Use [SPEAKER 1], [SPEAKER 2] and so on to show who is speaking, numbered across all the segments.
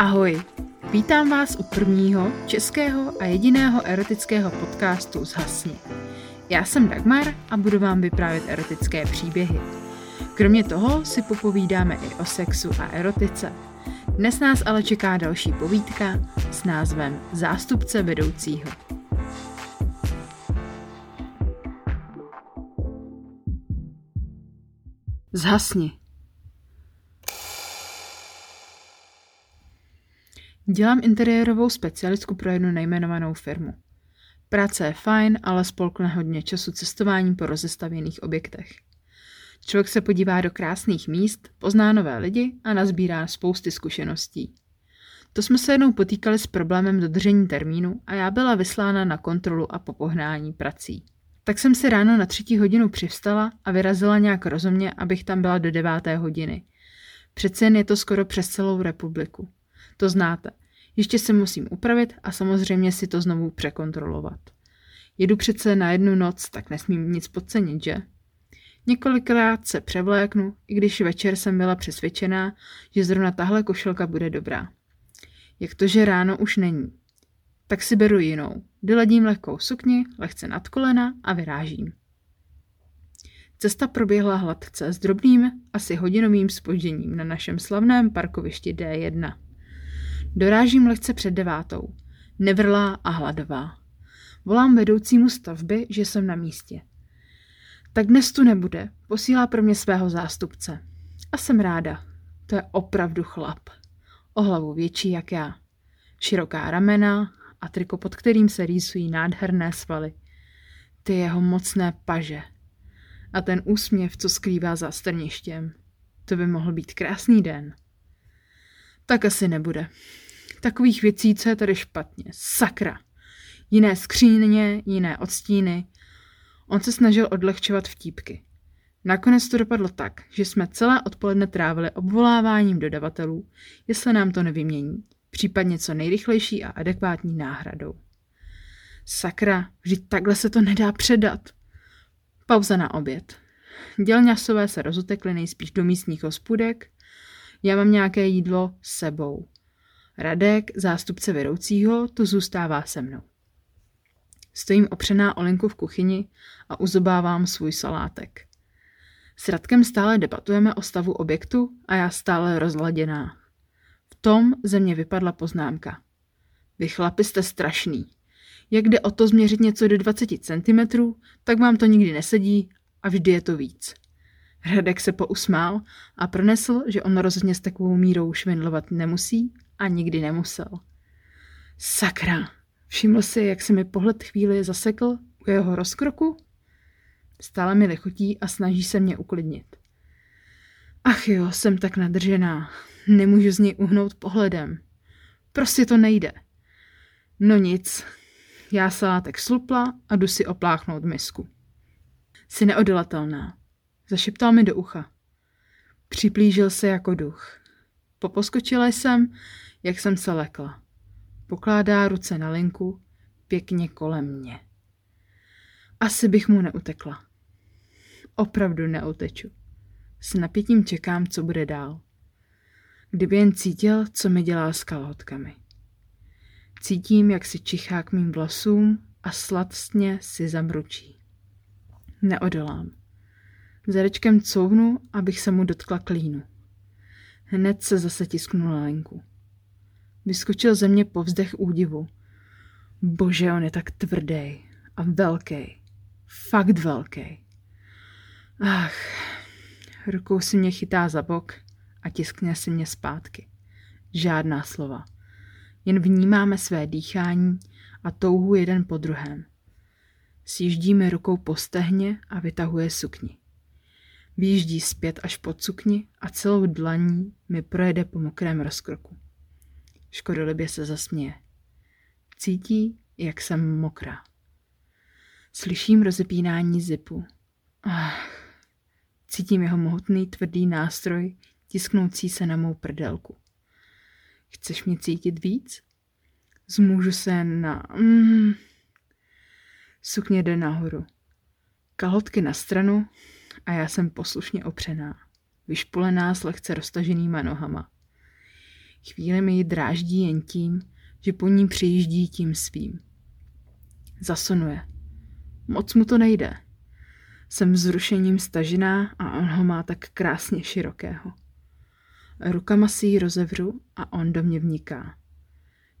[SPEAKER 1] Ahoj, vítám vás u prvního českého a jediného erotického podcastu Zhasni. Já jsem Dagmar a budu vám vyprávět erotické příběhy. Kromě toho si popovídáme i o sexu a erotice. Dnes nás ale čeká další povídka s názvem Zástupce vedoucího. Zhasni. Dělám interiérovou specialistku pro jednu nejmenovanou firmu. Práce je fajn, ale spolkne hodně času cestování po rozestavěných objektech. Člověk se podívá do krásných míst, pozná nové lidi a nazbírá spousty zkušeností. To jsme se jednou potýkali s problémem dodržení termínu a já byla vyslána na kontrolu a popohnání prací. Tak jsem si ráno na třetí hodinu přivstala a vyrazila nějak rozumně, abych tam byla do deváté hodiny. Přece jen je to skoro přes celou republiku. To znáte. Ještě se musím upravit a samozřejmě si to znovu překontrolovat. Jedu přece na jednu noc, tak nesmím nic podcenit, že? Několikrát se převléknu, i když večer jsem byla přesvědčená, že zrovna tahle košilka bude dobrá. Jak to, že ráno už není? Tak si beru jinou. Doladím lehkou sukni, lehce nad kolena a vyrážím. Cesta proběhla hladce s drobným, asi hodinovým spožděním na našem slavném parkovišti D1. Dorážím lehce před devátou. Nevrlá a hladová. Volám vedoucímu stavby, že jsem na místě. Tak dnes tu nebude, posílá pro mě svého zástupce. A jsem ráda. To je opravdu chlap. O hlavu větší jak já. Široká ramena a triko, pod kterým se rýsují nádherné svaly. Ty jeho mocné paže. A ten úsměv, co skrývá za strništěm. To by mohl být krásný den. Tak asi nebude. Takových věcí, co je tady špatně. Sakra. Jiné skříně, jiné odstíny. On se snažil odlehčovat vtípky. Nakonec to dopadlo tak, že jsme celé odpoledne trávili obvoláváním dodavatelů, jestli nám to nevymění, případně co nejrychlejší a adekvátní náhradou. Sakra, vždyť takhle se to nedá předat. Pauza na oběd. Dělňasové se rozutekly nejspíš do místních hospůdek. Já mám nějaké jídlo sebou. Radek, zástupce vedoucího, tu zůstává se mnou. Stojím opřená o linku v kuchyni a uzobávám svůj salátek. S Radkem stále debatujeme o stavu objektu a já stále rozladěná. V tom ze mě vypadla poznámka. Vy chlapi jste strašný. Jak jde o to změřit něco do 20 cm, tak vám to nikdy nesedí a vždy je to víc. Radek se pousmál a pronesl, že on rozhodně s takovou mírou švindlovat nemusí a nikdy nemusel. Sakra, všiml si, jak se mi pohled chvíli zasekl u jeho rozkroku? Stále mi lichotí a snaží se mě uklidnit. Ach jo, jsem tak nadržená. Nemůžu z něj uhnout pohledem. Prostě to nejde. No nic. Já salátek slupla a jdu si opláchnout misku. Jsi neodolatelná. Zašeptal mi do ucha. Připlížil se jako duch. Poposkočila jsem, jak jsem se lekla. Pokládá ruce na linku, pěkně kolem mě. Asi bych mu neutekla. Opravdu neuteču. S napětím čekám, co bude dál. Kdyby jen cítil, co mi dělá s kalhotkami. Cítím, jak si čichá k mým vlasům a sladstně si zamručí. Neodolám. Zadečkem couvnu, abych se mu dotkla klínu. Hned se zase tisknu na lenku. Vyskočil ze mě povzdech údivu. Bože, on je tak tvrdý a velký. Fakt velký. Ach, rukou si mě chytá za bok a tiskne si mě zpátky. Žádná slova. Jen vnímáme své dýchání a touhu jeden po druhém. Sjíždíme rukou po stehně a vytahuje sukni. Výjíždí zpět až pod sukni a celou dlaní mi projede po mokrém rozkroku. Škodolibě se zasměje. Cítí, jak jsem mokrá. Slyším rozepínání zipu. Ach, cítím jeho mohutný tvrdý nástroj, tisknoucí se na mou prdelku. Chceš mě cítit víc? Zmůžu se na... Mm. Sukně jde nahoru. Kalhotky na stranu a já jsem poslušně opřená, vyšpolená s lehce roztaženýma nohama. Chvíli mi ji dráždí jen tím, že po ní přijíždí tím svým. Zasonuje. Moc mu to nejde. Jsem vzrušením stažená a on ho má tak krásně širokého. Rukama si ji rozevřu a on do mě vniká.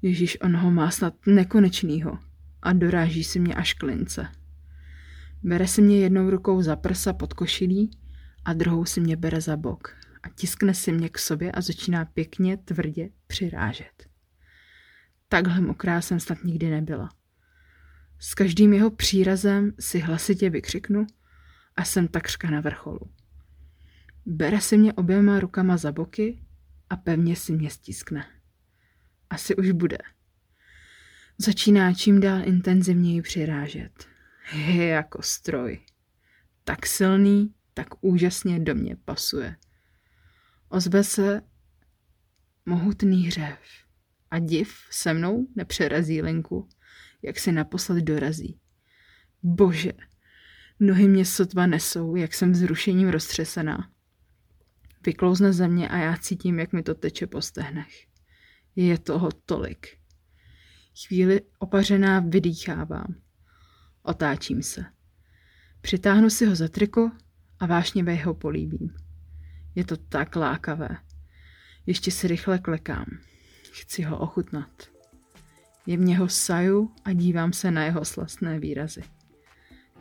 [SPEAKER 1] Ježíš, on ho má snad nekonečnýho a doráží si mě až klince. Bere si mě jednou rukou za prsa pod košilí a druhou si mě bere za bok a tiskne si mě k sobě a začíná pěkně, tvrdě přirážet. Takhle mokrá jsem snad nikdy nebyla. S každým jeho přírazem si hlasitě vykřiknu a jsem takřka na vrcholu. Bere si mě oběma rukama za boky a pevně si mě stiskne. Asi už bude. Začíná čím dál intenzivněji přirážet. Je jako stroj. Tak silný, tak úžasně do mě pasuje. Ozve se mohutný hřev a div se mnou nepřerazí linku, jak si naposled dorazí. Bože, nohy mě sotva nesou, jak jsem vzrušením roztřesená. Vyklouzne ze mě a já cítím, jak mi to teče po stehnech. Je toho tolik. Chvíli opařená vydýchávám. Otáčím se. Přitáhnu si ho za triko a vášnivě ho políbím. Je to tak lákavé. Ještě si rychle klekám. Chci ho ochutnat. Je v něho saju a dívám se na jeho slastné výrazy.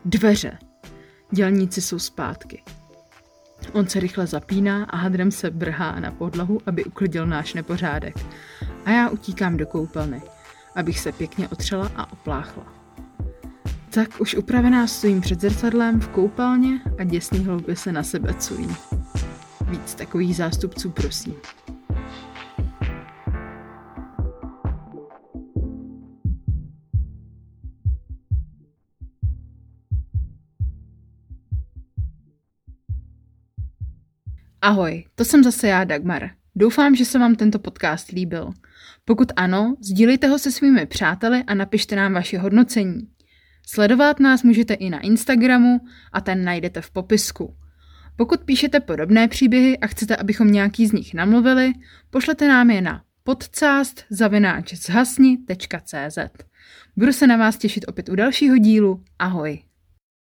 [SPEAKER 1] Dveře. Dělníci jsou zpátky. On se rychle zapíná a hadrem se brhá na podlahu, aby uklidil náš nepořádek. A já utíkám do koupelny, abych se pěkně otřela a opláchla. Tak už upravená stojím před zrcadlem v koupelně a děsný hlouby se na sebe cují. Víc takových zástupců prosím. Ahoj, to jsem zase já, Dagmar. Doufám, že se vám tento podcast líbil. Pokud ano, sdílejte ho se svými přáteli a napište nám vaše hodnocení. Sledovat nás můžete i na Instagramu a ten najdete v popisku. Pokud píšete podobné příběhy a chcete, abychom nějaký z nich namluvili, pošlete nám je na podcast.zhasni.cz Budu se na vás těšit opět u dalšího dílu. Ahoj!